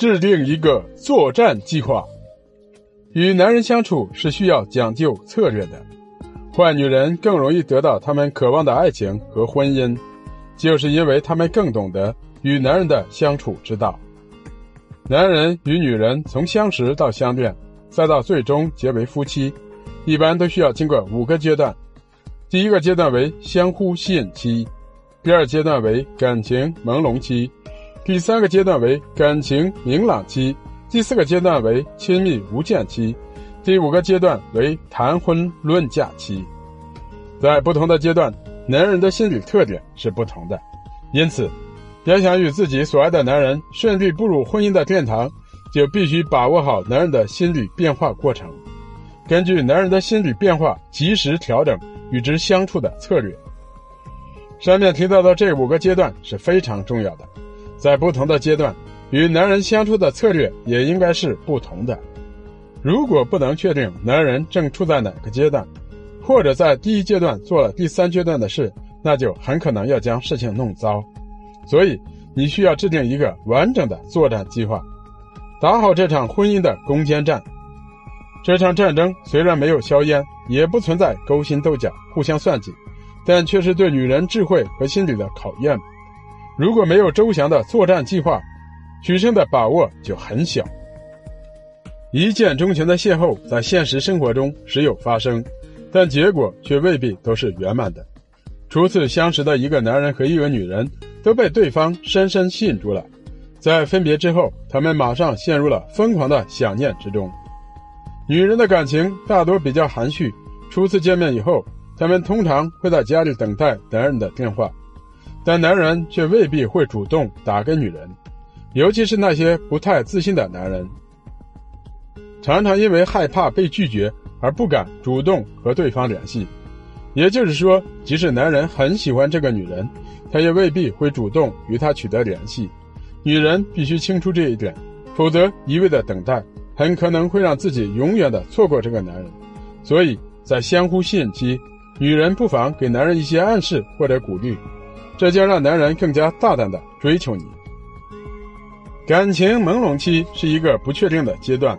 制定一个作战计划。与男人相处是需要讲究策略的。坏女人更容易得到他们渴望的爱情和婚姻，就是因为他们更懂得与男人的相处之道。男人与女人从相识到相恋，再到最终结为夫妻，一般都需要经过五个阶段。第一个阶段为相互吸引期，第二阶段为感情朦胧期，第三个阶段为感情明朗期，第四个阶段为亲密无间期。第五个阶段为谈婚论嫁期，在不同的阶段，男人的心理特点是不同的，因此，要想与自己所爱的男人顺利步入婚姻的殿堂，就必须把握好男人的心理变化过程，根据男人的心理变化，及时调整与之相处的策略。上面提到的这五个阶段是非常重要的，在不同的阶段，与男人相处的策略也应该是不同的。如果不能确定男人正处在哪个阶段，或者在第一阶段做了第三阶段的事，那就很可能要将事情弄糟。所以，你需要制定一个完整的作战计划，打好这场婚姻的攻坚战。这场战争虽然没有硝烟，也不存在勾心斗角、互相算计，但却是对女人智慧和心理的考验。如果没有周详的作战计划，取胜的把握就很小。一见钟情的邂逅在现实生活中时有发生，但结果却未必都是圆满的。初次相识的一个男人和一个女人都被对方深深吸引住了，在分别之后，他们马上陷入了疯狂的想念之中。女人的感情大多比较含蓄，初次见面以后，他们通常会在家里等待男人的电话，但男人却未必会主动打给女人，尤其是那些不太自信的男人。常常因为害怕被拒绝而不敢主动和对方联系，也就是说，即使男人很喜欢这个女人，他也未必会主动与她取得联系。女人必须清楚这一点，否则一味的等待很可能会让自己永远的错过这个男人。所以在相互吸引期，女人不妨给男人一些暗示或者鼓励，这将让男人更加大胆的追求你。感情朦胧期是一个不确定的阶段。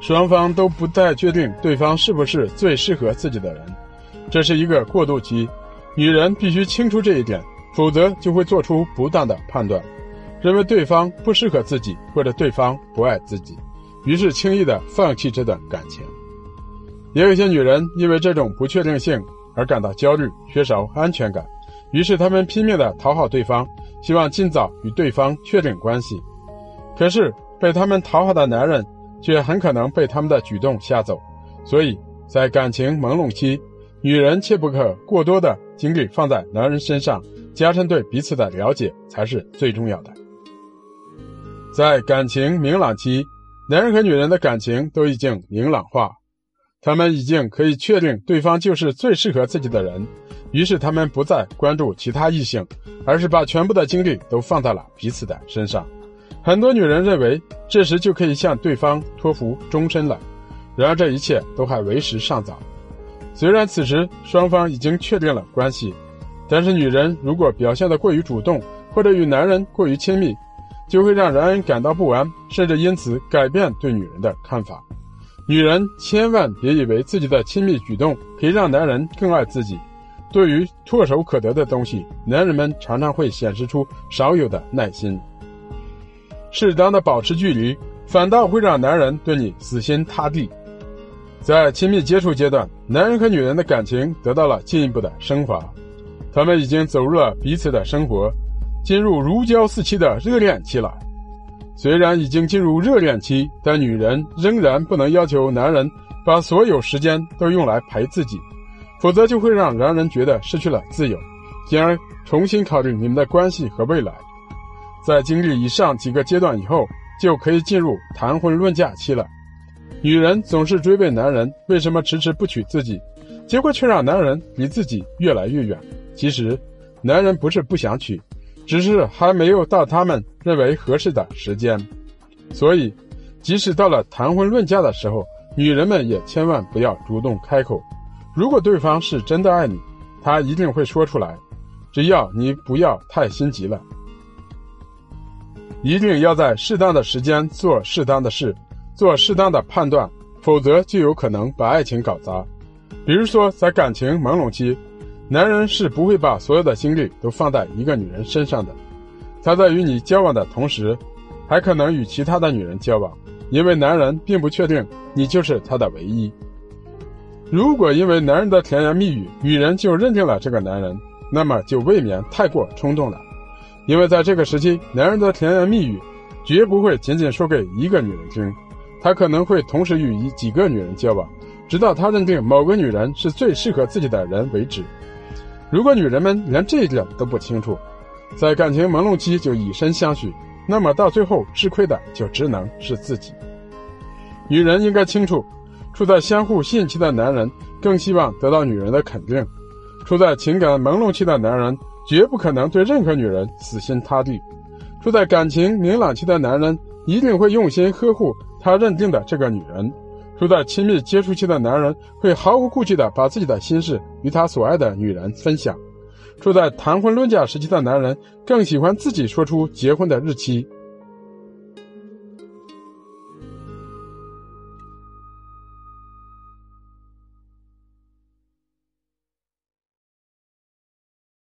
双方都不太确定对方是不是最适合自己的人，这是一个过渡期，女人必须清楚这一点，否则就会做出不当的判断，认为对方不适合自己或者对方不爱自己，于是轻易的放弃这段感情。也有些女人因为这种不确定性而感到焦虑，缺少安全感，于是他们拼命的讨好对方，希望尽早与对方确定关系，可是被他们讨好的男人。却很可能被他们的举动吓走，所以在感情朦胧期，女人切不可过多的精力放在男人身上，加深对彼此的了解才是最重要的。在感情明朗期，男人和女人的感情都已经明朗化，他们已经可以确定对方就是最适合自己的人，于是他们不再关注其他异性，而是把全部的精力都放在了彼此的身上。很多女人认为这时就可以向对方托付终身了，然而这一切都还为时尚早。虽然此时双方已经确定了关系，但是女人如果表现得过于主动，或者与男人过于亲密，就会让男人感到不安，甚至因此改变对女人的看法。女人千万别以为自己的亲密举动可以让男人更爱自己。对于唾手可得的东西，男人们常常会显示出少有的耐心。适当的保持距离，反倒会让男人对你死心塌地。在亲密接触阶段，男人和女人的感情得到了进一步的升华，他们已经走入了彼此的生活，进入如胶似漆的热恋期了。虽然已经进入热恋期，但女人仍然不能要求男人把所有时间都用来陪自己，否则就会让男人觉得失去了自由，进而重新考虑你们的关系和未来。在经历以上几个阶段以后，就可以进入谈婚论嫁期了。女人总是追问男人为什么迟迟不娶自己，结果却让男人离自己越来越远。其实，男人不是不想娶，只是还没有到他们认为合适的时间。所以，即使到了谈婚论嫁的时候，女人们也千万不要主动开口。如果对方是真的爱你，他一定会说出来，只要你不要太心急了。一定要在适当的时间做适当的事，做适当的判断，否则就有可能把爱情搞砸。比如说，在感情朦胧期，男人是不会把所有的精力都放在一个女人身上的，他在与你交往的同时，还可能与其他的女人交往，因为男人并不确定你就是他的唯一。如果因为男人的甜言蜜语，女人就认定了这个男人，那么就未免太过冲动了。因为在这个时期，男人的甜言蜜语绝不会仅仅说给一个女人听，他可能会同时与一几个女人交往，直到他认定某个女人是最适合自己的人为止。如果女人们连这一点都不清楚，在感情朦胧期就以身相许，那么到最后吃亏的就只能是自己。女人应该清楚，处在相互吸引期的男人更希望得到女人的肯定，处在情感朦胧期的男人。绝不可能对任何女人死心塌地。处在感情明朗期的男人一定会用心呵护他认定的这个女人；处在亲密接触期的男人会毫无顾忌地把自己的心事与他所爱的女人分享；处在谈婚论嫁时期的男人更喜欢自己说出结婚的日期；